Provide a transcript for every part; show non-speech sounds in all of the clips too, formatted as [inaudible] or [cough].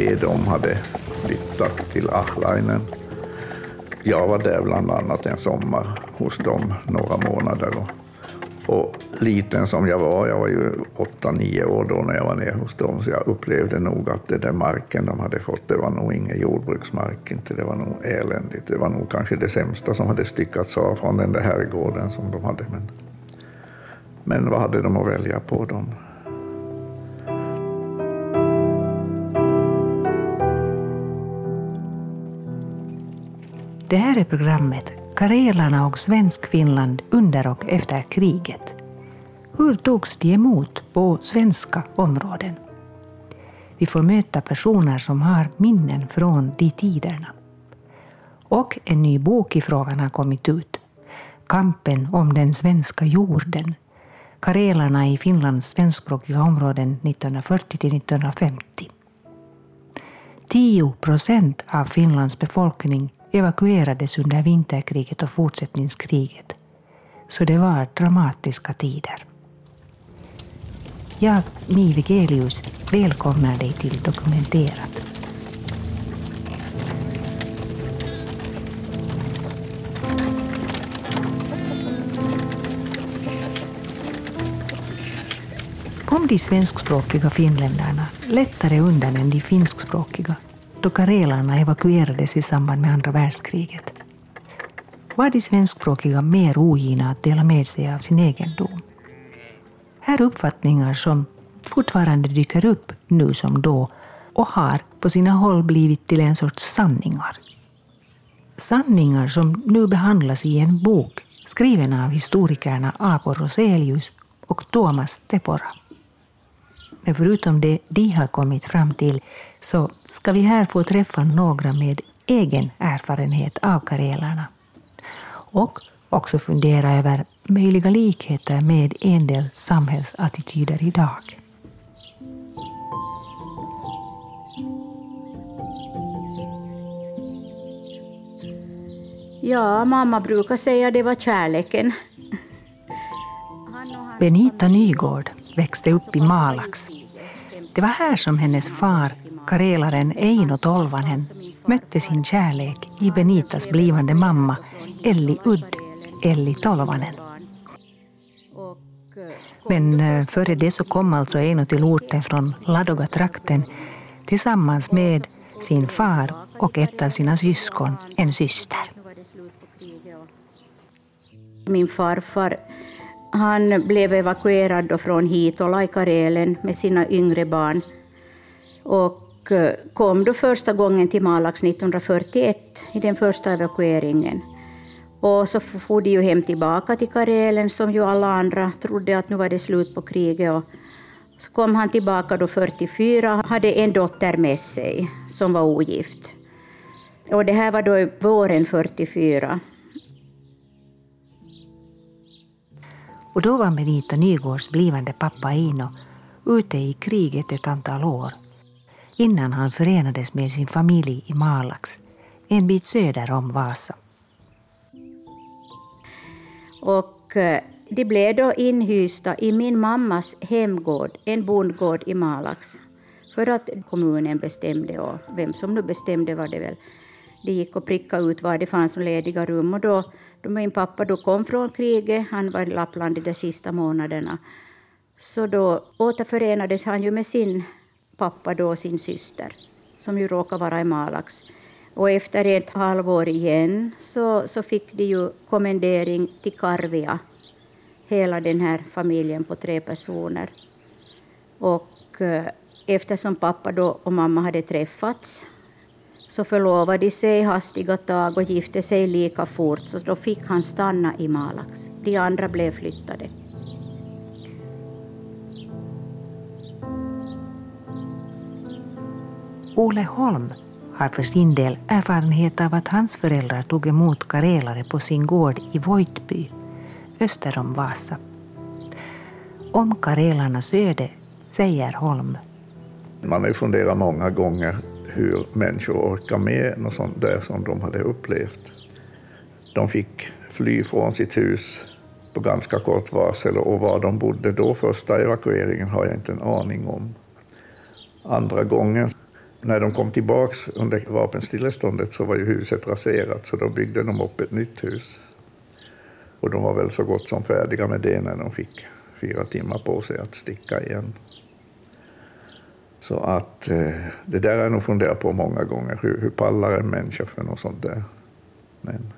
det de hade flyttat till Ahlainen. Jag var där bland annat en sommar hos dem några månader. Och liten som jag var, jag var ju åtta, nio år då när jag var nere hos dem, så jag upplevde nog att det där marken de hade fått, det var nog ingen jordbruksmark, inte. det var nog eländigt. Det var nog kanske det sämsta som hade styckats av från den där herrgården som de hade. Men, men vad hade de att välja på dem? Det här är programmet Karelarna och Svenskfinland under och efter kriget. Hur togs de emot på svenska områden? Vi får möta personer som har minnen från de tiderna. Och en ny bok i frågan har kommit ut. Kampen om den svenska jorden. Karelarna i Finlands svenskspråkiga områden 1940 till 1950. 10 procent av Finlands befolkning evakuerades under vinterkriget och fortsättningskriget. Så det var dramatiska tider. Jag, Mi Vigelius, välkomnar dig till Dokumenterat. Kom de svenskspråkiga finländarna lättare undan än de finskspråkiga då karelarna evakuerades i samband med andra världskriget? Var de svenskspråkiga mer ogina att dela med sig av sin egendom? Här är uppfattningar som fortfarande dyker upp nu som då och har på sina håll blivit till en sorts sanningar. Sanningar som nu behandlas i en bok skriven av historikerna Apo Roselius och Thomas Tepora. Men förutom det de har kommit fram till så ska vi här få träffa några med egen erfarenhet av karelarna. Och också fundera över möjliga likheter med en del samhällsattityder idag. Ja, mamma brukar säga det var kärleken. Benita Nygård växte upp i Malax. Det var här som hennes far, karelaren Eino Tolvanen, mötte sin kärlek i Benitas blivande mamma Elli Udd, Elli Tolvanen. Men eh, före det så kom alltså Eino till orten från Ladoga-trakten tillsammans med sin far och ett av sina syskon, en syster. Min farfar han blev evakuerad då från Hitola i Karelen med sina yngre barn och Eh, kom då första gången till Malax 1941 i den första evakueringen. Och så for de ju hem tillbaka till Karelen som ju alla andra trodde att nu var det slut på kriget. Och så kom han tillbaka då 44 hade en dotter med sig som var ogift. Och det här var då våren 44. Och då var Benita Nygårds blivande pappa Ino ute i kriget ett antal år innan han förenades med sin familj i Malax, en bit söder om Vasa. Och eh, de blev då inhysta i min mammas hemgård, en bondgård i Malax. För att kommunen bestämde, och vem som nu bestämde var det väl. De gick och prickade ut var det fanns lediga rum. Och då, då min pappa då kom från kriget, han var i Lappland de sista månaderna, så då återförenades han ju med sin pappa, då sin syster, som ju råkar vara i Malax. Och efter ett halvår igen så, så fick de ju kommendering till Karvia, hela den här familjen på tre personer. Och eh, eftersom pappa då och mamma hade träffats så förlovade de sig hastiga tag och gifte sig lika fort, så då fick han stanna i Malax. De andra blev flyttade. Ole Holm har för sin del erfarenhet av att hans föräldrar tog emot karelare på sin gård i Voitby, öster om Vasa. Om karelarnas öde säger Holm. Man har ju funderat många gånger hur människor orkar med något sånt där som de hade upplevt. De fick fly från sitt hus på ganska kort varsel och var de bodde då första evakueringen har jag inte en aning om. Andra gången när de kom tillbaks under vapenstilleståndet så var ju huset raserat, så då byggde de upp ett nytt hus. Och de var väl så gott som färdiga med det när de fick fyra timmar på sig att sticka igen. Så att eh, det där har jag nog funderat på många gånger. Hur, hur pallar en människa för något sånt där? Men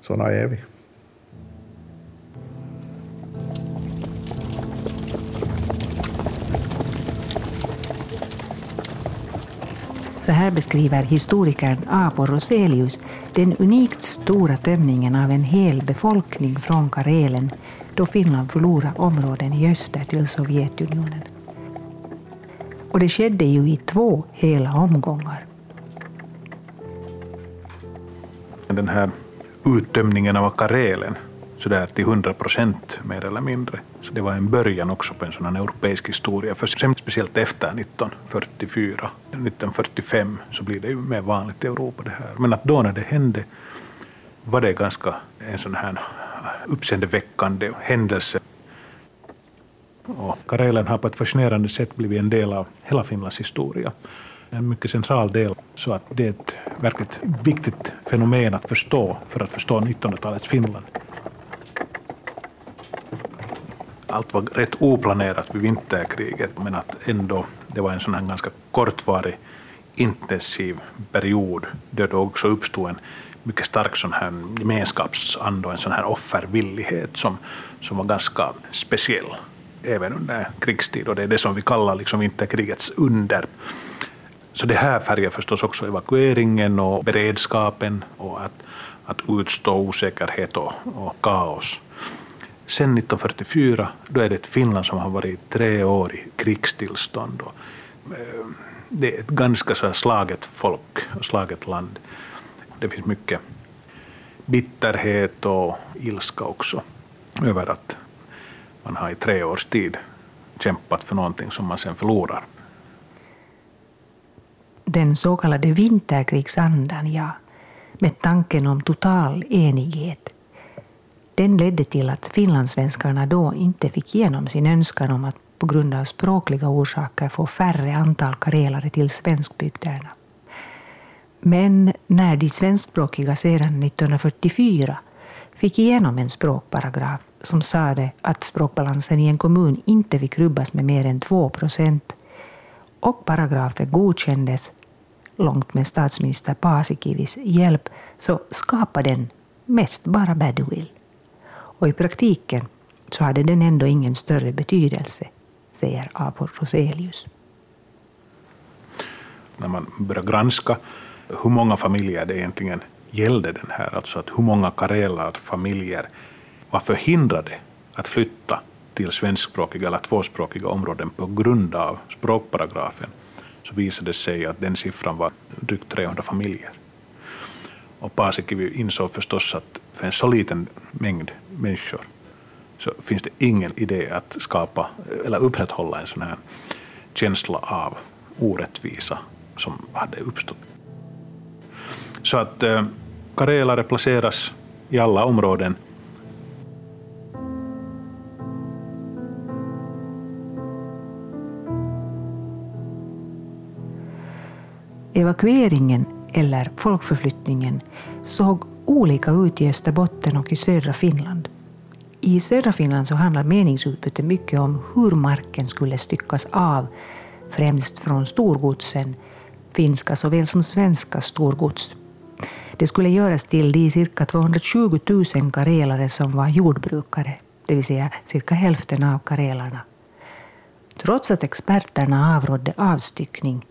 sådana är vi. Så här beskriver historikern Apo Roselius den unikt stora tömningen av en hel befolkning från Karelen då Finland förlorade områden i öster till Sovjetunionen. Och det skedde ju i två hela omgångar. Den här uttömningen av Karelen sådär till 100 procent mer eller mindre. Så det var en början också på en sån europeisk historia. För sen speciellt efter 1944, 1945 så blir det ju mer vanligt i Europa det här. Men att då när det hände var det ganska en sån här uppseendeväckande händelse. Och Karelen har på ett fascinerande sätt blivit en del av hela Finlands historia. En mycket central del, så att det är ett verkligt viktigt fenomen att förstå för att förstå 1900-talets Finland. Allt var rätt oplanerat vid vinterkriget, men att ändå det var en sån här ganska kortvarig, intensiv period där det också uppstod en mycket stark sån här gemenskapsanda och en sån här offervillighet som, som var ganska speciell även under krigstid. Och det är det som vi kallar liksom vinterkrigets under. Så det här färgar förstås också evakueringen och beredskapen och att, att utstå osäkerhet och, och kaos. Sen 1944 då är det ett Finland som har varit tre år i krigstillstånd. Och, eh, det är ett ganska så slaget folk och slaget land. Det finns mycket bitterhet och ilska också över att man har i tre års tid kämpat för någonting som man sen förlorar. Den så kallade vinterkrigsandan, ja, med tanken om total enighet, den ledde till att finlandssvenskarna då inte fick igenom sin önskan om att på grund av språkliga orsaker få färre antal karelare till svenskbygderna. Men när de svenskspråkiga sedan 1944 fick igenom en språkparagraf som sade att språkbalansen i en kommun inte fick rubbas med mer än 2 procent och paragrafen godkändes, långt med statsminister Paasikivis hjälp, så skapade den mest bara badwill. Och i praktiken så hade den ändå ingen större betydelse, säger Apor Roselius. När man börjar granska hur många familjer det egentligen gällde den här, alltså att hur många karelar familjer var förhindrade att flytta till svenskspråkiga eller tvåspråkiga områden på grund av språkparagrafen, så visade det sig att den siffran var drygt 300 familjer. Och Paasikivi insåg förstås att för en så liten mängd människor så finns det ingen idé att skapa eller upprätthålla en sån här känsla av orättvisa som hade uppstått. Så att eh, karelare placeras i alla områden. Evakueringen, eller folkförflyttningen, såg olika ut i Österbotten och i södra Finland. I södra Finland så handlar meningsutbytet mycket om hur marken skulle styckas av, främst från storgodsen, finska såväl som svenska storgods. Det skulle göras till de cirka 220 000 karelare som var jordbrukare, det vill säga cirka hälften av karelarna. Trots att experterna avrådde avstyckning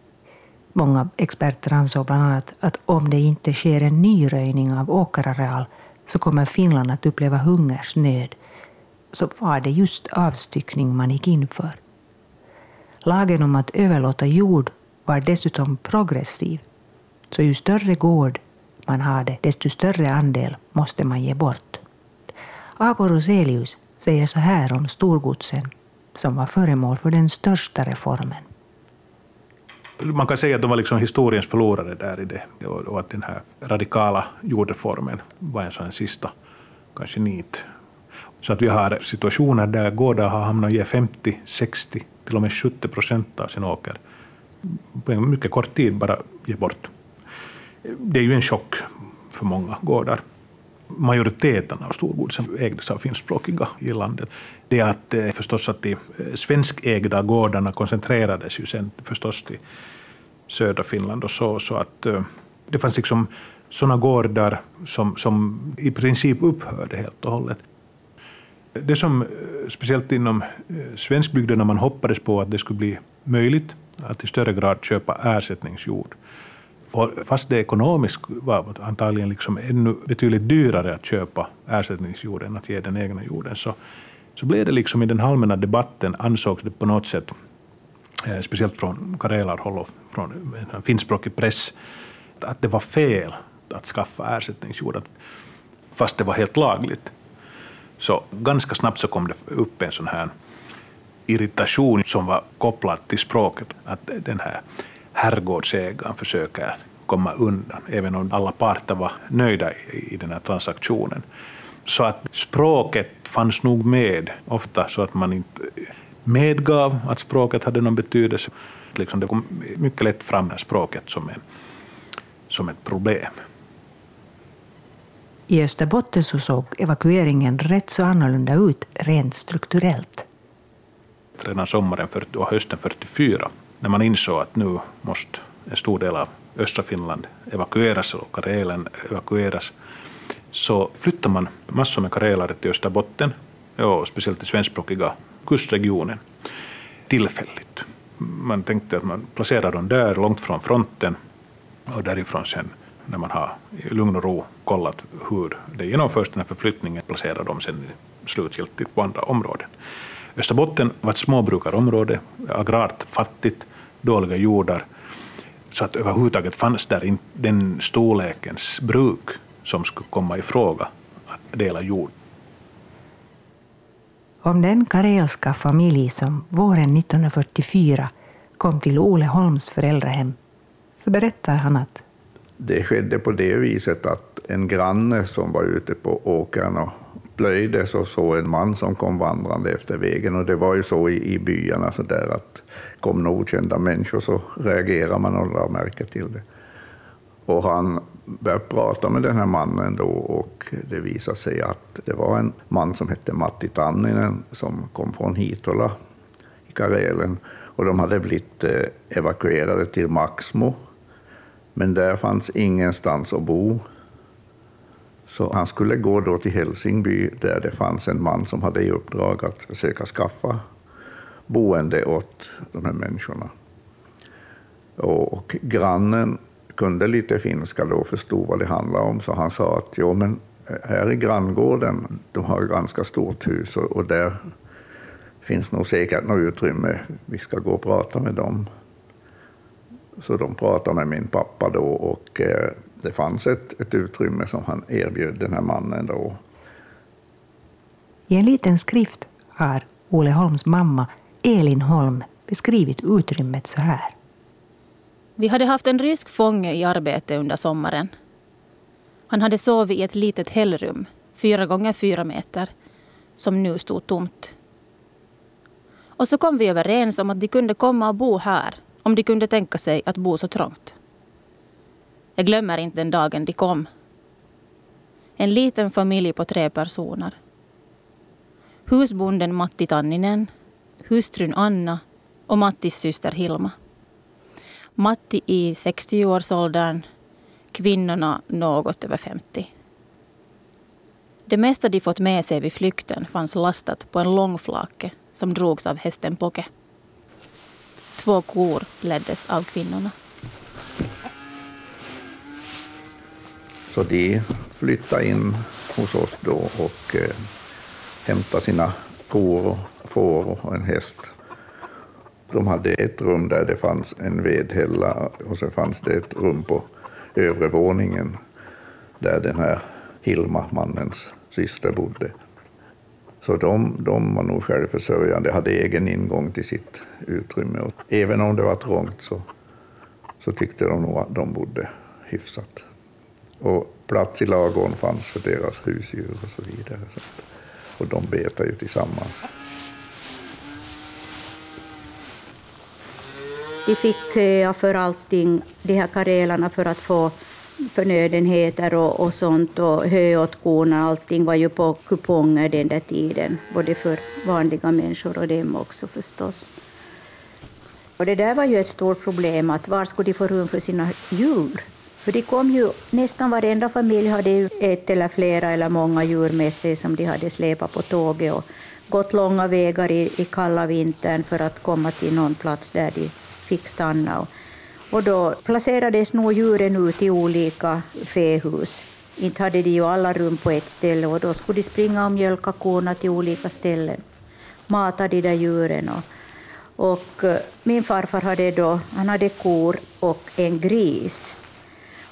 Många experter ansåg bland annat att om det inte sker en nyröjning av åkerareal så kommer Finland att uppleva hungersnöd. Så var det just avstyckning man gick in för. Lagen om att överlåta jord var dessutom progressiv. Så ju större gård man hade, desto större andel måste man ge bort. Abo Roselius säger så här om storgodsen som var föremål för den största reformen man kan säga att de var liksom historiens förlorare där i det och att den här radikala jordreformen var en sån sista kanske nit. Så att vi har situationer där gårdar har hamnat i 50, 60, till och med 70 procent av sin åker på en mycket kort tid bara ge bort. Det är ju en chock för många gårdar. Majoriteten av storgodsen ägdes av finskspråkiga i landet. Det är att eh, förstås att de eh, svenskägda gårdarna koncentrerades ju sen förstås till södra Finland och så, så att eh, det fanns liksom sådana gårdar som, som i princip upphörde helt och hållet. Det som eh, speciellt inom eh, svenskbygderna man hoppades på att det skulle bli möjligt att i större grad köpa ersättningsjord. Och fast det ekonomiskt var antagligen liksom ännu betydligt dyrare att köpa ersättningsjord än att ge den egna jorden, så, så blev det liksom i den allmänna debatten ansågs det på något sätt, eh, speciellt från Karelarhåll och från eh, finskspråkig press, att det var fel att skaffa ersättningsjord, fast det var helt lagligt. Så ganska snabbt så kom det upp en sån här irritation som var kopplad till språket. Att den här herrgårdsägaren försöker komma undan, även om alla parter var nöjda i den här transaktionen. Så att språket fanns nog med, ofta så att man inte medgav att språket hade någon betydelse. Liksom det kom mycket lätt fram språket som, en, som ett problem. I Österbotten så såg evakueringen rätt så annorlunda ut rent strukturellt redan sommaren och hösten 44 när man insåg att nu måste en stor del av östra Finland evakueras och Karelen evakueras så flyttade man massor med karelare till Österbotten och speciellt till svenskspråkiga kustregionen tillfälligt. Man tänkte att man placerar dem där långt från fronten och därifrån sen när man har i lugn och ro kollat hur det genomförs den här förflyttningen placerar de sen slutgiltigt på andra områden. Österbotten var ett småbrukarområde, agrart fattigt, dåliga jordar, så att överhuvudtaget fanns där inte den storlekens bruk som skulle komma i fråga att dela jord. Om den karelska familj som våren 1944 kom till Ole Holms föräldrahem så berättar han att det skedde på det viset att en granne som var ute på åkern och plöjdes och såg en man som kom vandrande efter vägen. Och det var ju så i, i byarna så där att kom några okända människor så reagerar man och lade märke till det. Och han började prata med den här mannen då och det visade sig att det var en man som hette Matti Tanninen som kom från Hitola i Karelen. Och de hade blivit eh, evakuerade till Maxmo. Men där fanns ingenstans att bo. Så han skulle gå då till Helsingby där det fanns en man som hade i uppdrag att försöka skaffa boende åt de här människorna. Och grannen kunde lite finska då och förstod vad det handlade om, så han sa att jo, men eh, här i granngården, de har ett ganska stort hus och, och där finns nog säkert något utrymme. Vi ska gå och prata med dem. Så de pratade med min pappa då och eh, det fanns ett, ett utrymme som han erbjöd den här mannen då. I en liten skrift har Ole Holms mamma Elin Holm beskrivit utrymmet så här. Vi hade haft en rysk fånge i arbete under sommaren. Han hade sovit i ett litet hällrum, fyra gånger fyra meter, som nu stod tomt. Och så kom vi överens om att de kunde komma och bo här om de kunde tänka sig att bo så trångt. Jag glömmer inte den dagen de kom. En liten familj på tre personer. Husbonden Matti Tanninen, hustrun Anna och Mattis syster Hilma. Matti i 60-årsåldern, kvinnorna något över 50. Det mesta de fått med sig vid flykten fanns lastat på en långflake som drogs av hästen Poke. Två kor leddes av kvinnorna. Så de flyttade in hos oss då och eh, hämtade sina kor och får och en häst. De hade ett rum där det fanns en vedhälla och så fanns det ett rum på övre våningen där den här Hilma, mannens syster, bodde. Så de, de var nog självförsörjande, hade egen ingång till sitt utrymme. Och även om det var trångt så, så tyckte de nog att de bodde hyfsat. Och plats i lagården fanns för deras husdjur och så vidare. Och de betade ju tillsammans. De fick köa för allting, de här karelarna, för att få förnödenheter och, och sånt och hö åt korna. Allting var ju på kuponger den där tiden, både för vanliga människor och dem också förstås. Och det där var ju ett stort problem, att var skulle de få rum för sina djur? För det kom ju, nästan varenda familj hade ju ett eller flera eller många djur med sig som de hade släpat på tåget och gått långa vägar i, i kalla vintern för att komma till någon plats där de fick stanna. Och, då placerades nog djuren ut i olika fähus. Inte hade de ju alla rum på ett ställe och då skulle de springa och mjölka korna till olika ställen. Mata de där djuren. Och, och eh, min farfar hade då, han hade kor och en gris.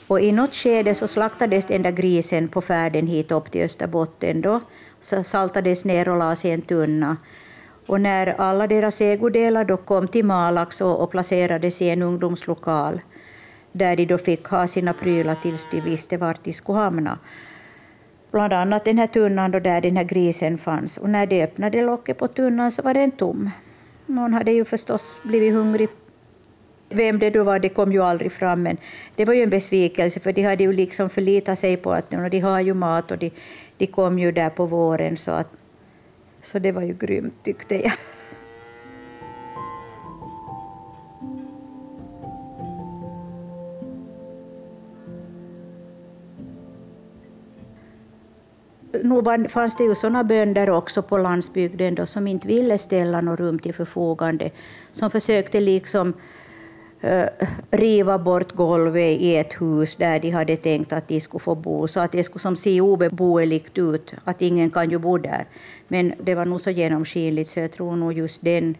Och I något skede så slaktades den där grisen på färden hit upp till Österbotten. Då så saltades ner och lades i en tunna. Och när alla deras ägodelar då kom till Malax och, och placerades i en ungdomslokal där de då fick ha sina prylar tills de visste vart de skulle hamna. Bland annat den här tunnan då där den här grisen fanns. Och när de öppnade locket på tunnan så var den tom. Någon hade ju förstås blivit hungrig vem det då var, det kom ju aldrig fram, men det var ju en besvikelse, för de hade ju liksom förlitat sig på att de har ju mat och de, de kom ju där på våren, så, att, så det var ju grymt tyckte jag. nog fanns det ju sådana bönder också på landsbygden då, som inte ville ställa något rum till förfogande, som försökte liksom Eh, riva bort golvet i ett hus där de hade tänkt att de skulle få bo, så att det skulle som se obeboeligt ut, att ingen kan ju bo där. Men det var nog så genomskinligt, så jag tror nog just den,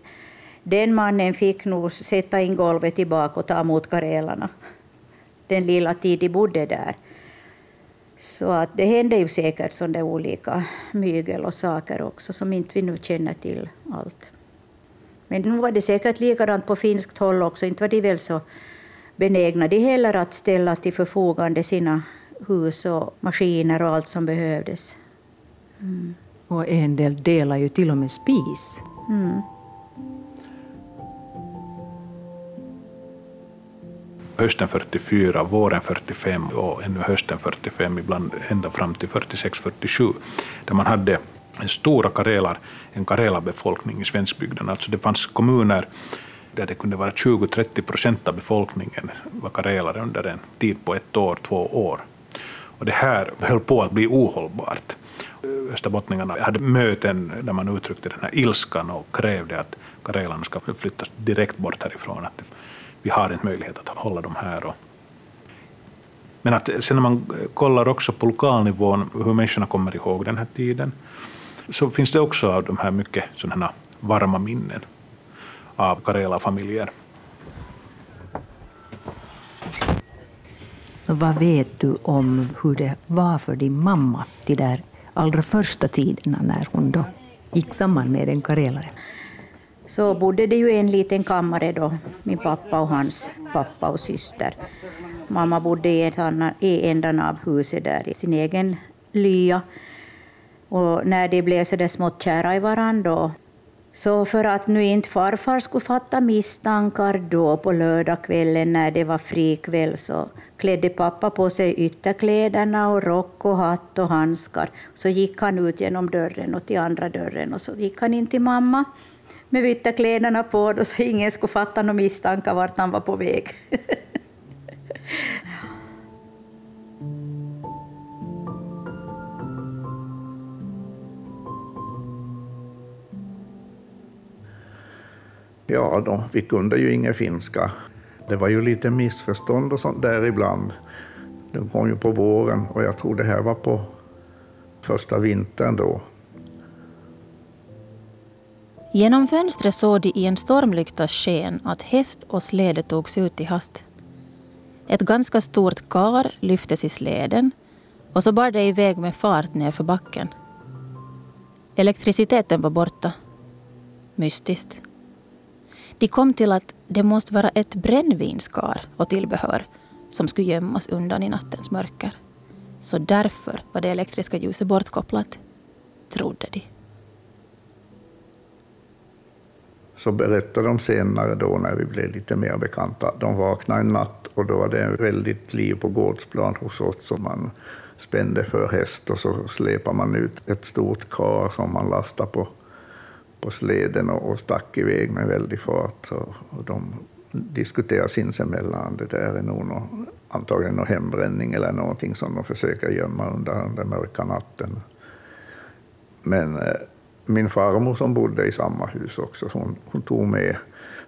den mannen fick nog sätta in golvet tillbaka och ta emot karelarna, den lilla tid de bodde där. Så att det hände ju säkert sådana olika mygel och saker också, som inte vi nu känner till allt. Men nu var det säkert likadant på finskt håll också. Inte var de väl så benägna de heller att ställa till förfogande sina hus och maskiner och allt som behövdes. Mm. Och en del delar ju till och med spis. Mm. hösten 44, våren 45 och ännu hösten 45, ibland ända fram till 46-47, där man hade stora karelar, en karelabefolkning i svenskbygden. Alltså det fanns kommuner där det kunde vara 20-30 procent av befolkningen var karelare under en tid på ett år, två år. Och det här höll på att bli ohållbart. Österbottningarna hade möten där man uttryckte den här ilskan och krävde att karelarna ska flyttas direkt bort härifrån. Att vi har inte möjlighet att hålla dem här. Men att sen när man kollar också på lokalnivån hur människorna kommer ihåg den här tiden så finns det också av de här mycket sådana varma minnen av Karela-familjer. Vad vet du om hur det var för din mamma de där allra första tiderna när hon då gick samman med en karelare? Så bodde det ju en liten kammare då, min pappa och hans pappa och syster. Mamma bodde i, ett annan, i ändan av huset där i sin egen lya. Och när de blev så där smått kära i varandra så för att nu inte farfar skulle fatta misstankar då på lördagskvällen när det var frikväll så klädde pappa på sig ytterkläderna och rock och hatt och handskar. Så gick han ut genom dörren och till andra dörren och så gick han in till mamma med ytterkläderna på då, så ingen skulle fatta några misstankar vart han var på väg. [laughs] Ja, då, vi kunde ju inga finska. Det var ju lite missförstånd och sånt där ibland. De kom ju på våren och jag tror det här var på första vintern då. Genom fönstret såg de i en stormlyktas sken att häst och släde togs ut i hast. Ett ganska stort kar lyftes i släden och så bar det iväg med fart nerför backen. Elektriciteten var borta. Mystiskt. De kom till att det måste vara ett brännvinskar och tillbehör som skulle gömmas undan i nattens mörker. Så därför var det elektriska ljuset bortkopplat, trodde de. så berättade de senare då när vi blev lite mer bekanta. De vaknade en natt och då var det väldigt liv på gårdsplan hos oss. som man spände för häst och så släpade man ut ett stort kar som man lastade på, på sleden och, och stack iväg med väldig fart. Och, och de diskuterar sinsemellan. Det där är nog någon, antagligen någon hembränning eller någonting som de försöker gömma under den mörka natten. Men eh, min farmor som bodde i samma hus också, hon, hon tog med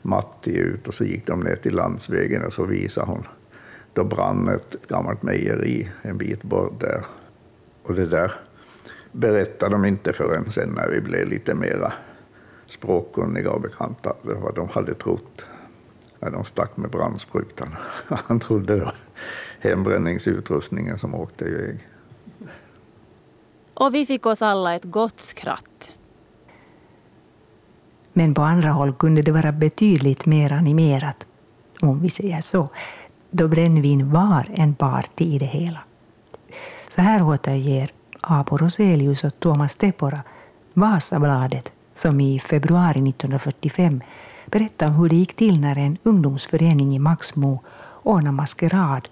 Matti ut och så gick de ner till landsvägen och så visade hon. Då brann ett gammalt mejeri en bit bort där. Och det där berättade de inte förrän sen när vi blev lite mera språkkunniga och bekanta vad de hade trott när de stack med brandsprutan. [laughs] Han trodde det var hembränningsutrustningen som åkte iväg. Och vi fick oss alla ett gott skratt. Men på andra håll kunde det vara betydligt mer animerat, om vi säger så, då brännvin var en part i det hela. Så här återger Abo Roselius och Tuomas Tepora Vasabladet som i februari 1945 berättade om hur det gick till när en ungdomsförening i Maxmo ordnade maskerad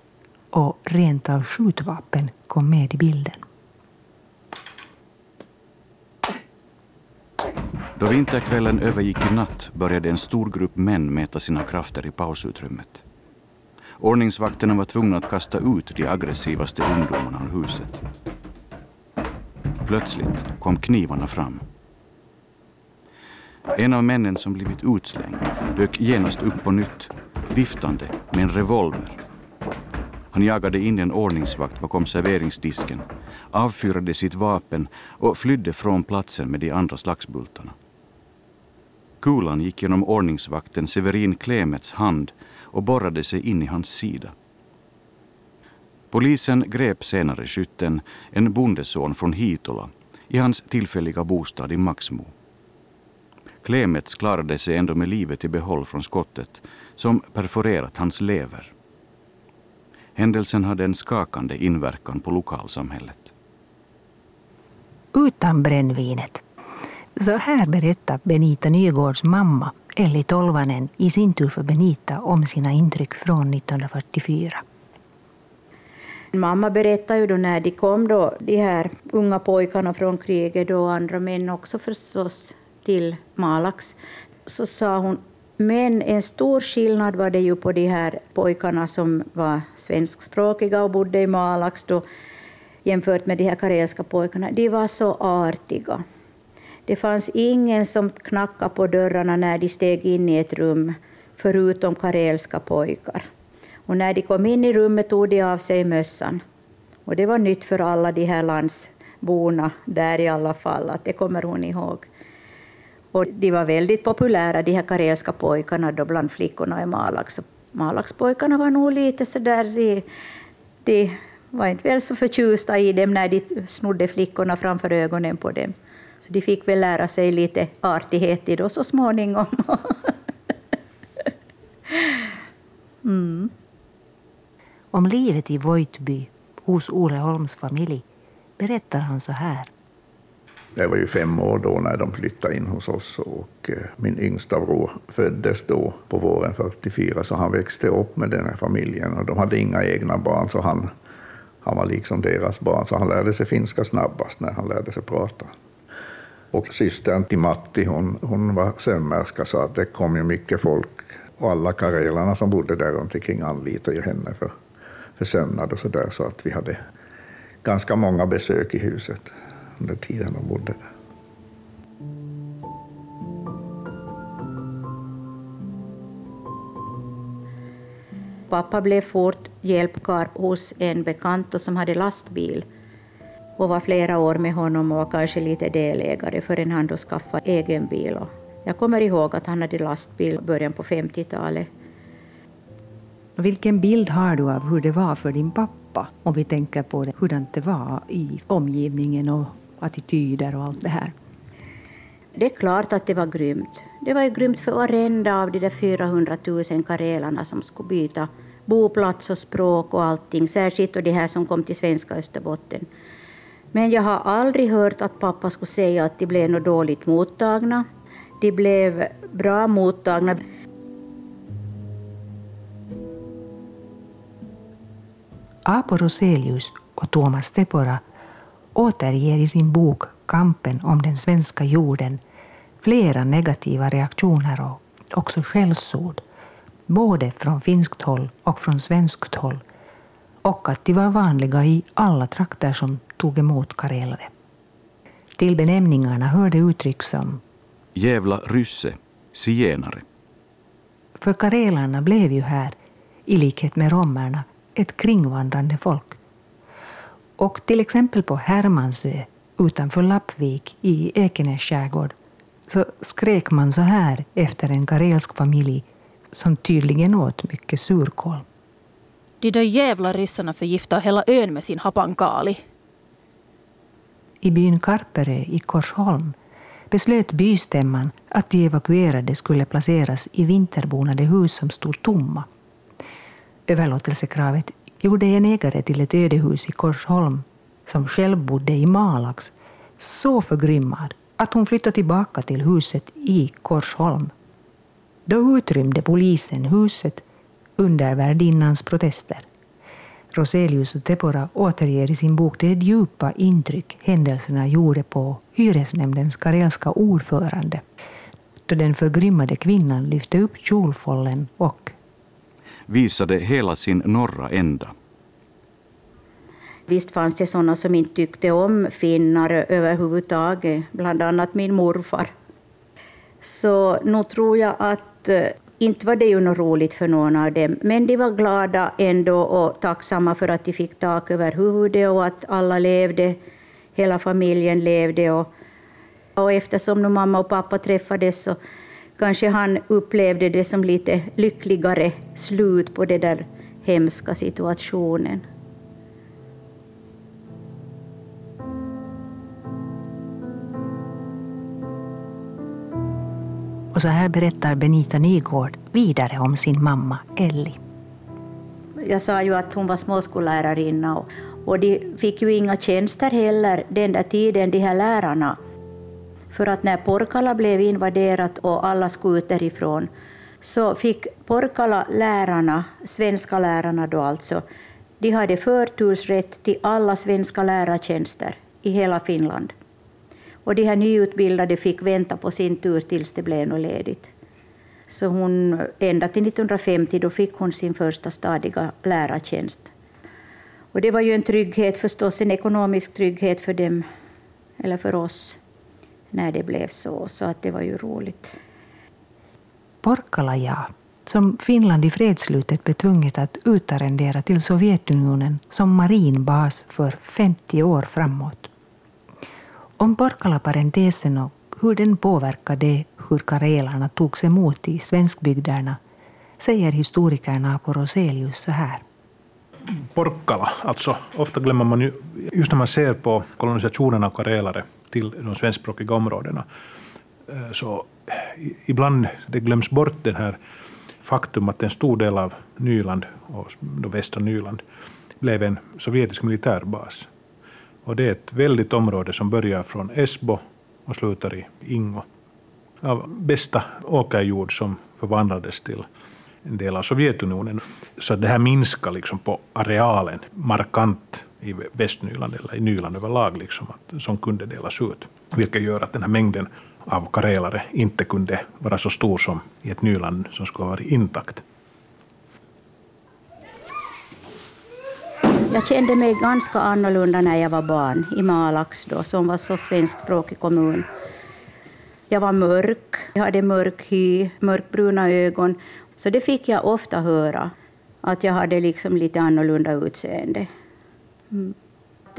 och rent av skjutvapen kom med i bilden. Då vinterkvällen övergick i natt började en stor grupp män mäta sina krafter i pausutrymmet. Ordningsvakterna var tvungna att kasta ut de aggressivaste ungdomarna ur huset. Plötsligt kom knivarna fram. En av männen som blivit utslängd dök genast upp på nytt, viftande med en revolver. Han jagade in en ordningsvakt bakom serveringsdisken, avfyrade sitt vapen och flydde från platsen med de andra slagsbultarna. Kulan gick genom ordningsvakten Severin Klemets hand och borrade sig in i hans sida. Polisen grep senare skytten, en bondeson från Hitola, i hans tillfälliga bostad i Maxmo. Klemets klarade sig ändå med livet i behåll från skottet som perforerat hans lever. Händelsen hade en skakande inverkan på lokalsamhället. Utan brännvinet. Så här berättar Benita Nygårds mamma, Elli Tolvanen, i sin tur för Benita om sina intryck från 1944. Mamma berättade ju då när de kom, då, de här unga pojkarna från kriget och andra män också förstås, till Malax, så sa hon men en stor skillnad var det ju på de här pojkarna som var svenskspråkiga och bodde i Malax då, jämfört med de här karelska pojkarna. De var så artiga. Det fanns ingen som knackade på dörrarna när de steg in i ett rum, förutom karelska pojkar. Och när de kom in i rummet tog de av sig mössan. Och det var nytt för alla de här landsborna där i alla fall, att det kommer hon ihåg. Och de var väldigt populära, de här karelska pojkarna, då bland flickorna i Malax. Malaxpojkarna var nog lite så där, de, de var inte väl så förtjusta i dem när de snodde flickorna framför ögonen på dem. Så de fick väl lära sig lite artighet i då så småningom. [laughs] mm. Om livet i Vojtby hos Ole Holms familj berättar han så här. Jag var ju fem år då när de flyttade in hos oss och eh, min yngsta bror föddes då på våren 44 så han växte upp med den här familjen och de hade inga egna barn så han, han var liksom deras barn så han lärde sig finska snabbast när han lärde sig prata. Och systern till Matti, hon, hon var sömmerska så att det kom ju mycket folk och alla karelarna som bodde där runt omkring anlitade ju henne för, för sömnad och så där så att vi hade ganska många besök i huset under tiden de bodde där. Pappa blev fort hjälpkar hos en bekant som hade lastbil och var flera år med honom och var kanske lite delägare förrän han då skaffade egen bil. Jag kommer ihåg att han hade lastbil i början på 50-talet. Vilken bild har du av hur det var för din pappa? Om vi tänker på det, hurdant det var i omgivningen och attityder och allt det här. Det är klart att det var grymt. Det var ju grymt för varenda av de där 400 000 karelarna som skulle byta boplats och språk och allting, särskilt de här som kom till svenska Österbotten. Men jag har aldrig hört att pappa skulle säga att de blev något dåligt mottagna. De blev bra mottagna. Apo Roselius och Thomas Tepora återger i sin bok Kampen om den svenska jorden flera negativa reaktioner och också skällsord, både från finskt håll och från svenskt håll, och att de var vanliga i alla trakter som tog emot karelare. Till benämningarna hörde uttryck som Jävla rysse, zigenare. För karelarna blev ju här, i likhet med romerna, ett kringvandrande folk. Och till exempel på Hermansö utanför Lappvik i Ekenäs skärgård så skrek man så här efter en karelsk familj som tydligen åt mycket surkål. De där jävla ryssarna förgiftar hela ön med sin hapankali. I byn Karperö i Korsholm beslöt bystämman att de evakuerade skulle placeras i vinterbonade hus som stod tomma. Överlåtelsekravet gjorde en ägare till ett ödehus i Korsholm, som själv bodde i Malax, så förgrymmad att hon flyttade tillbaka till huset i Korsholm. Då utrymde polisen huset under värdinnans protester. Roselius och Tepora återger i sin bok det djupa intryck händelserna gjorde på hyresnämndens karelska ordförande då den förgrymmade kvinnan lyfte upp kjolfållen och visade hela sin norra ända. Visst fanns det sådana som inte tyckte om finnar överhuvudtaget, bland annat min morfar. Så nog tror jag att eh, inte var det ju något roligt för någon av dem, men de var glada ändå och tacksamma för att de fick tak över huvudet och att alla levde, hela familjen levde. Och, och eftersom nu mamma och pappa träffades så kanske han upplevde det som lite lyckligare slut på den där hemska situationen. Och så här berättar Benita Nygård vidare om sin mamma Elli. Jag sa ju att hon var småskollärarinna och, och de fick ju inga tjänster heller den där tiden, de här lärarna. För att när Porkala blev invaderat och alla skulle ut därifrån så fick Porkala lärarna, svenska lärarna då alltså, de hade förtursrätt till alla svenska lärartjänster i hela Finland. Och de här nyutbildade fick vänta på sin tur tills det blev något ledigt. Så hon, ända till 1950 då fick hon sin första stadiga lärartjänst. Och det var ju en trygghet förstås, en ekonomisk trygghet för dem, eller för oss, när det blev så. Så att det var ju roligt. Porkkala, som Finland i fredsslutet blev tvunget att utarrendera till Sovjetunionen som marinbas för 50 år framåt. Om Porkala-parentesen och hur den påverkade hur karelarna togs emot i svenskbygderna säger historikern Apo Roselius så här. Porkkala, alltså ofta glömmer man ju, just när man ser på kolonisationen av karelare till de svenskspråkiga områdena, eh, så ibland det glöms bort det här faktum att en stor del av Nyland, och då västra Nyland, blev en sovjetisk militärbas. Och det är ett väldigt område som börjar från Esbo och slutar i Ingo. Av bästa åkerjord som förvandlades till en del av Sovjetunionen. Så det här minskar liksom på arealen markant i Västnyland eller i Nyland överlag, liksom, att, som kunde delas ut. Vilket gör att den här mängden av karelare inte kunde vara så stor som i ett Nyland som skulle ha varit intakt. Jag kände mig ganska annorlunda när jag var barn i Malax, då, som var så svenskspråkig kommun. Jag var mörk, jag hade mörk hy, mörkbruna ögon. Så det fick jag ofta höra, att jag hade liksom lite annorlunda utseende. Mm.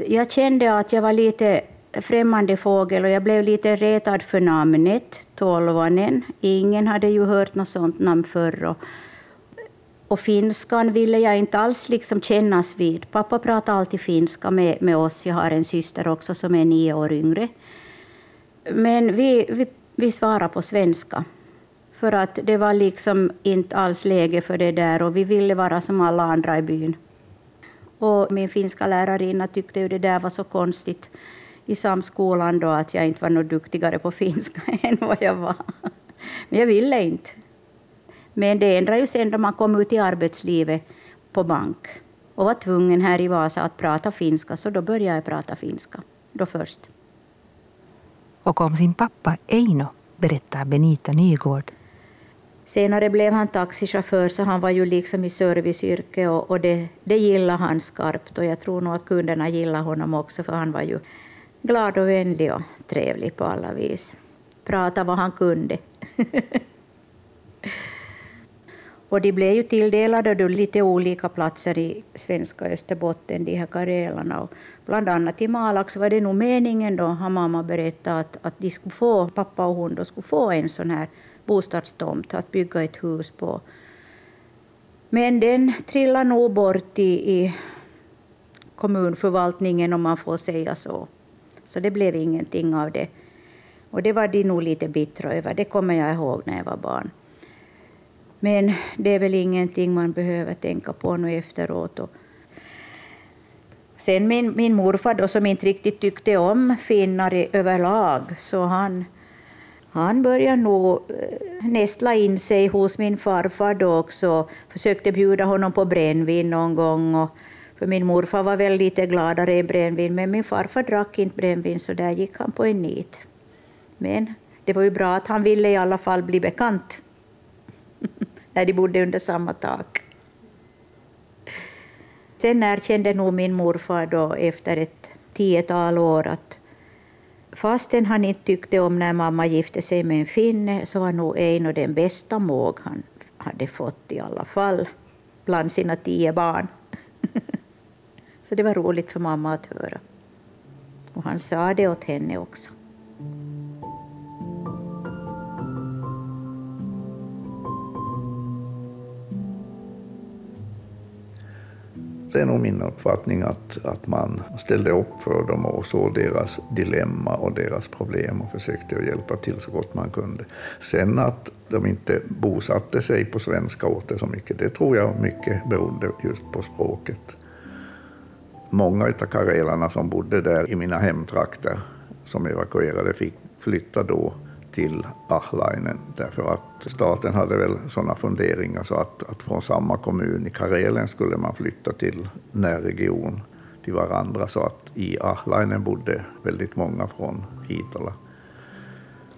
Jag kände att jag var lite främmande fågel och jag blev lite retad för namnet, Tolvanen. Ingen hade ju hört något sånt namn förr. Och och finskan ville jag inte alls liksom kännas vid. Pappa pratade alltid finska med, med oss. Jag har en syster också som är nio år yngre. Men vi, vi, vi svarade på svenska. För att det var liksom inte alls läge för det där och vi ville vara som alla andra i byn. Och min finska lärarinna tyckte ju det där var så konstigt. i samskolan då att jag inte var något duktigare på finska [laughs] än vad jag var. Men jag ville inte. Men det ändrade ju sen då man kom ut i arbetslivet på bank och var tvungen här i Vasa att prata finska, så då började jag prata finska. Då först. Och om sin pappa Eino berättar Benita Nygård. Senare blev han taxichaufför, så han var ju liksom i serviceyrke och, och det, det gillade han skarpt. Och jag tror nog att kunderna gillade honom också, för han var ju glad och vänlig och trevlig på alla vis. Prata vad han kunde. [laughs] och de blev ju tilldelade då lite olika platser i svenska Österbotten, de här karelarna. Och bland annat i Malax var det nog meningen då, har mamma berättat, att, att de skulle få, pappa och hon då skulle få en sån här bostadstomt att bygga ett hus på. Men den trillade nog bort i, i kommunförvaltningen, om man får säga så. Så det blev ingenting av det. Och det var de nog lite bittra över, det kommer jag ihåg när jag var barn. Men det är väl ingenting man behöver tänka på nu efteråt. Och sen min, min morfar då, som inte riktigt tyckte om finnar överlag, så han, han började nog eh, nästla in sig hos min farfar då också. Försökte bjuda honom på brännvin någon gång. Och, för min morfar var väl lite gladare i brännvin, men min farfar drack inte brännvin, så där gick han på en nit. Men det var ju bra att han ville i alla fall bli bekant [laughs] när de bodde under samma tak. Sen erkände nog min morfar då efter ett tiotal år att fastän han inte tyckte om när mamma gifte sig med en finne så var nog Eino den bästa måg han hade fått i alla fall bland sina tio barn. [laughs] Så det var roligt för mamma att höra. Och han sa det åt henne också. Det är nog min uppfattning att, att man ställde upp för dem och såg deras dilemma och deras problem och försökte att hjälpa till så gott man kunde. Sen att de inte bosatte sig på svenska åter så mycket, det tror jag mycket berodde just på språket. Många av karelarna som bodde där i mina hemtrakter, som evakuerade, fick flytta då till Ahlainen därför att staten hade väl sådana funderingar så att, att från samma kommun i Karelen skulle man flytta till närregion till varandra så att i Ahlainen bodde väldigt många från Hitola.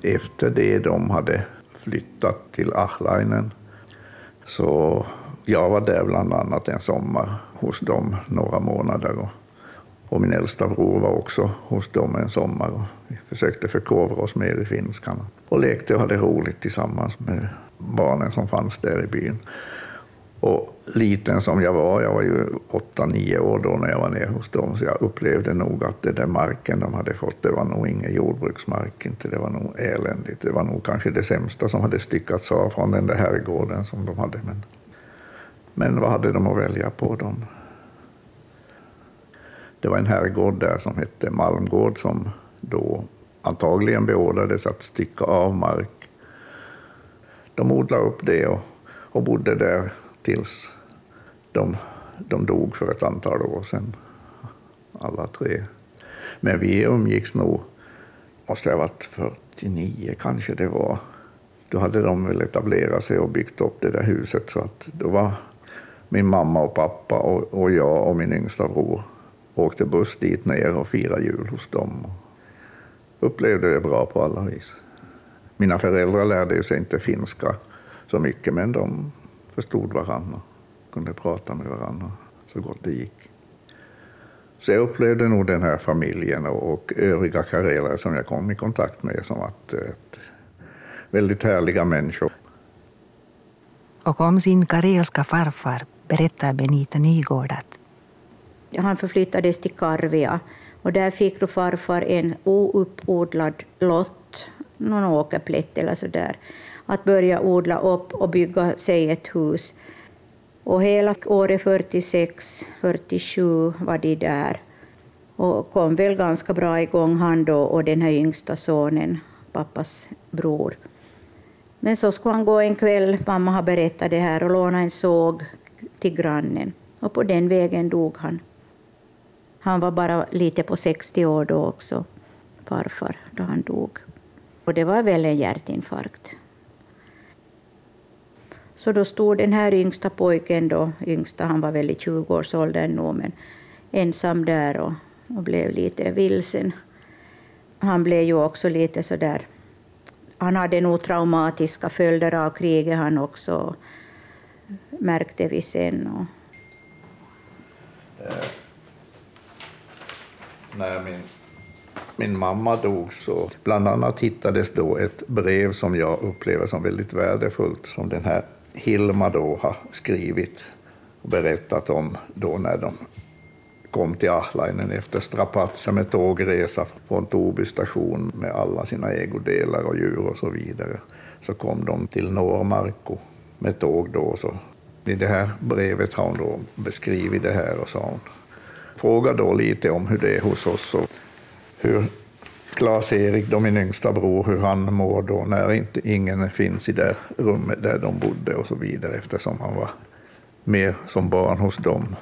Efter det de hade flyttat till Ahlainen så jag var där bland annat en sommar hos dem några månader och min äldsta bror var också hos dem en sommar. Och vi försökte förkovra oss mer i finskan. Och lekte och hade roligt tillsammans med barnen som fanns där i byn. Och liten som jag var, jag var ju åtta, nio år då när jag var nere hos dem, så jag upplevde nog att det där marken de hade fått, det var nog ingen jordbruksmark, inte. det var nog eländigt. Det var nog kanske det sämsta som hade styckats av från den där herrgården som de hade. Men, men vad hade de att välja på? De det var en herrgård där som hette Malmgård som då antagligen beordrades att stycka av mark. De odlade upp det och, och bodde där tills de, de dog för ett antal år sedan, alla tre. Men vi umgicks nog, måste ha varit 49 kanske det var. Då hade de väl etablerat sig och byggt upp det där huset så att då var min mamma och pappa och, och jag och min yngsta bror åkte buss dit ner och firade jul hos dem. Upplevde det bra på alla vis. Mina föräldrar lärde sig inte finska så mycket, men de förstod varandra, kunde prata med varandra så gott det gick. Så jag upplevde nog den här familjen och övriga karelare som jag kom i kontakt med som att, att väldigt härliga människor. Och om sin karelska farfar berättar Benita Nygård att han förflyttades till Karvia och där fick då farfar en ouppodlad lott, någon åkerplätt eller så där, att börja odla upp och bygga sig ett hus. Och hela året 46, 47 var de där och kom väl ganska bra igång han då och den här yngsta sonen, pappas bror. Men så skulle han gå en kväll, mamma har berättat det här, och låna en såg till grannen. Och på den vägen dog han. Han var bara lite på 60 år då också. farfar då han dog. Och det var väl en hjärtinfarkt. Så då stod den här yngsta pojken, då, yngsta, han var väl i 20-årsåldern nu, men ensam där och, och blev lite vilsen. Han blev ju också lite så där... Han hade nog traumatiska följder av kriget han också, märkte vi sen. Och... Eh, när min, min mamma dog så bland annat hittades då ett brev som jag upplever som väldigt värdefullt, som den här Hilma då har skrivit och berättat om då när de kom till Ahlainen efter strapatser med tågresa från Toby station med alla sina ägodelar och djur och så vidare. Så kom de till Norrmarko med tåg då. Så I det här brevet har hon då beskrivit det här och sa hon fråga då lite om hur det är hos oss och hur Klas-Erik, då min yngsta bror, hur han mår då när inte, ingen finns i det rummet där de bodde och så vidare eftersom han var mer som barn hos dem.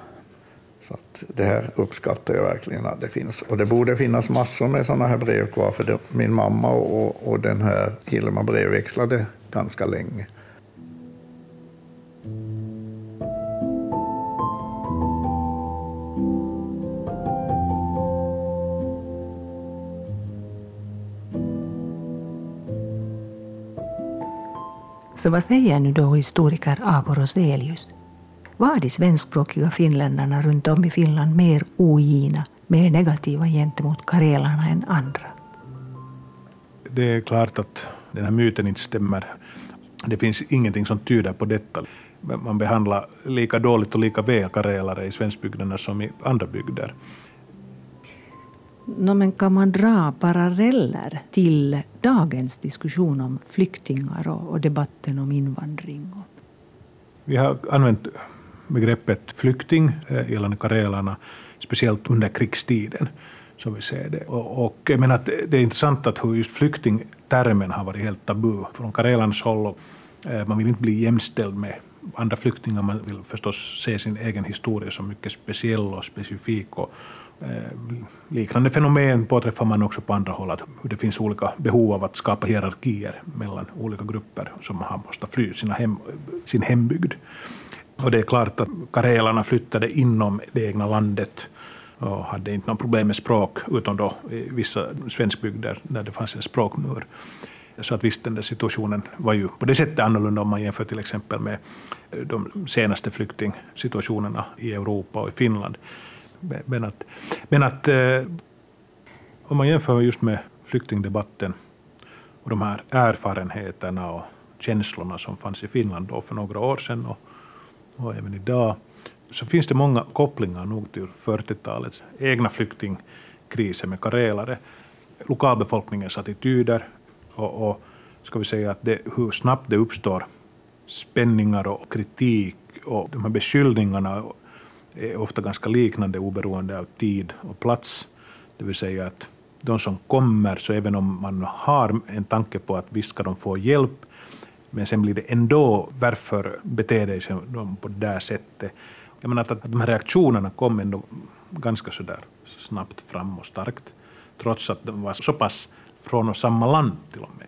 Så att det här uppskattar jag verkligen att det finns. Och det borde finnas massor med sådana här brev kvar, för det, min mamma och, och den här Hilma brevväxlade ganska länge. Så vad säger nu då historiker Abo Roselius? Var de svenskspråkiga finländarna runt om i Finland mer ogina, mer negativa gentemot karelarna än andra? Det är klart att den här myten inte stämmer. Det finns ingenting som tyder på detta. Man behandlar lika dåligt och lika väl karelare i svenskbygderna som i andra bygder. No, men kan man dra paralleller till dagens diskussion om flyktingar och, och debatten om invandring? Vi har använt begreppet flykting eh, gällande karelarna, speciellt under krigstiden. Som vi ser det. Och, och men att det är intressant att hur just flyktingtermen har varit helt tabu från karelarnas håll. Och, eh, man vill inte bli jämställd med andra flyktingar. Man vill förstås se sin egen historia som mycket speciell och specifik. Och, Eh, liknande fenomen påträffar man också på andra håll, att det finns olika behov av att skapa hierarkier mellan olika grupper som har måste fly sina hem, sin hembygd. Och det är klart att karelarna flyttade inom det egna landet och hade inte något problem med språk, utom då i vissa svenskbygder där det fanns en språkmur. Så att visst, den där situationen var ju på det sättet annorlunda om man jämför till exempel med de senaste flyktingsituationerna i Europa och i Finland. Men att, men att eh, om man jämför just med flyktingdebatten och de här erfarenheterna och känslorna som fanns i Finland då för några år sedan och, och även idag, så finns det många kopplingar nog till 40-talets egna flyktingkriser med karelare, lokalbefolkningens attityder och, och ska vi säga att det, hur snabbt det uppstår spänningar och kritik och de här beskyllningarna är ofta ganska liknande oberoende av tid och plats. Det vill säga att de som kommer, så även om man har en tanke på att visst ska de få hjälp, men sen blir det ändå, varför beter sig de på det där sättet? Jag menar att, de här reaktionerna kom ändå ganska så där snabbt fram och starkt, trots att de var så pass från och samma land till och med.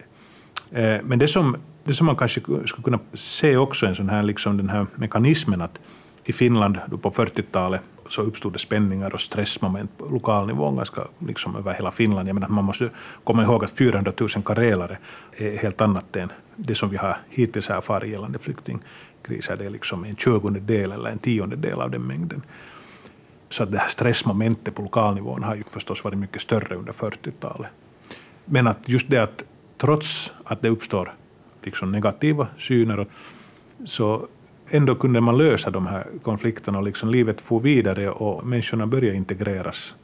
Eh, men det som, det som man kanske skulle kunna se också, en sån här, liksom den här mekanismen att i Finland på 40-talet så uppstod det spänningar och stressmoment på lokal nivå ganska liksom över hela Finland. Jag menar, man måste komma ihåg att 400 000 karelare är helt annat än det som vi har hittills erfarit gällande flyktingkriser. Det är liksom en tjugondedel eller en tiondedel av den mängden. Så att det här stressmomentet på lokalnivån har ju förstås varit mycket större under 40-talet. Men att just det att trots att det uppstår liksom negativa syner så ändå kunde man lösa de här konflikterna och liksom livet for vidare och människorna började integreras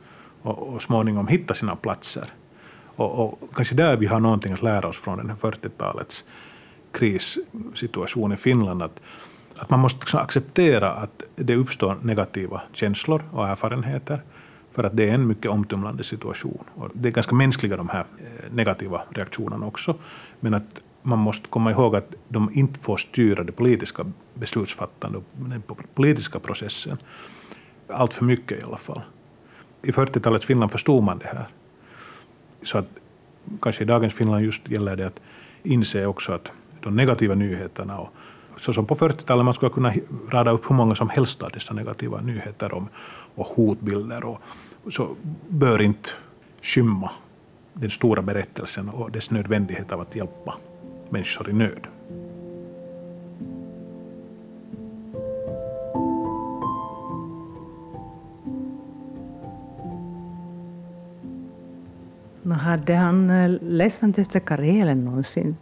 och, och småningom hitta sina platser. Och, och, kanske där vi har någonting att lära oss från den här 40-talets krissituation i Finland, att, att man måste liksom acceptera att det uppstår negativa känslor och erfarenheter, för att det är en mycket omtumlande situation. Och det är ganska mänskliga de här eh, negativa reaktionerna också, men att man måste komma ihåg att de inte får styra det politiska beslutsfattandet, den politiska processen. Allt för mycket i alla fall. I 40-talets Finland förstod man det här. Så att kanske i dagens Finland just gäller det att inse också att de negativa nyheterna och så som på 40-talet man skulle kunna rada upp hur många som helst av dessa negativa nyheter om, och hotbilder och så bör inte skymma den stora berättelsen och dess nödvändighet av att hjälpa människor i nöd. Hade han eh, ledsamt efter Karelen någonsin?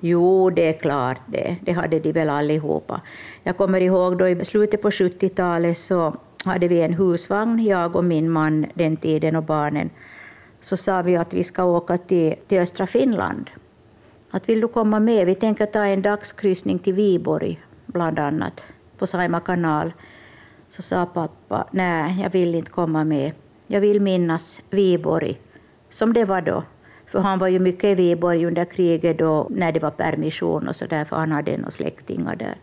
Jo, det är klart det. Det hade de väl allihopa. Jag kommer ihåg då i slutet på 70-talet så hade vi en husvagn, jag och min man den tiden och barnen. Så sa vi att vi ska åka till, till östra Finland. Att vill du komma med? Vi tänker ta en dagskryssning till Viborg, bland annat, på Saima kanal. Så sa pappa, nej, jag vill inte komma med. Jag vill minnas Viborg, som det var då. För han var ju mycket i Viborg under kriget då, när det var permission och så där, för han hade några släktingar där.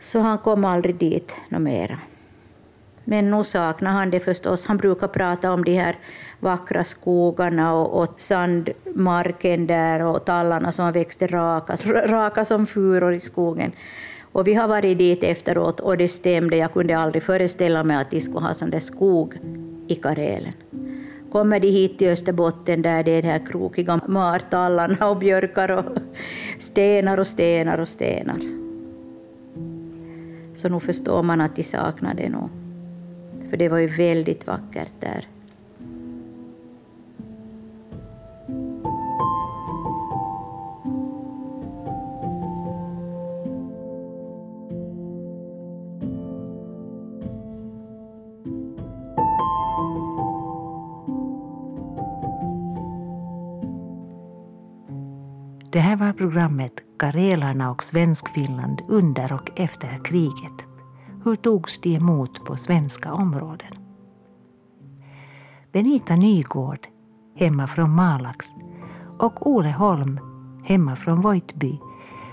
Så han kom aldrig dit något mera. Men nu saknar han det förstås. Han brukar prata om de här vackra skogarna och, och sandmarken där och tallarna som växte raka, raka som furor i skogen. Och vi har varit dit efteråt och det stämde. Jag kunde aldrig föreställa mig att de skulle ha sån där skog i Karelen. Kommer de hit till Österbotten där det är de här krokiga martallarna och björkar och stenar och stenar och stenar. Så nu förstår man att de saknar det nog. För det var ju väldigt vackert där. Det här var programmet Karelarna och Svenskfinland under och efter kriget. Hur togs de emot på svenska områden? Benita Nygård, hemma från Malax, och Ole Holm, hemma från Vojtby,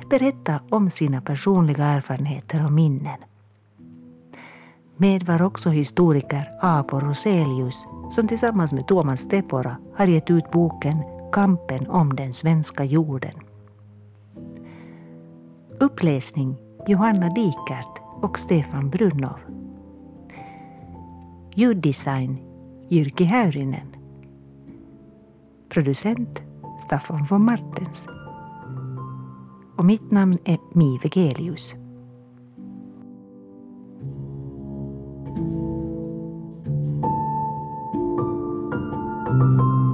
berättar om sina personliga erfarenheter och minnen. Med var också historiker Apo Roselius som tillsammans med Thomas Tepora har gett ut boken Kampen om den svenska jorden. Uppläsning Johanna Dikert och Stefan Brunnov. Ljuddesign Jyrki Häyrinen. Producent Staffan von Martens. Och mitt namn är Mi Vegelius. thank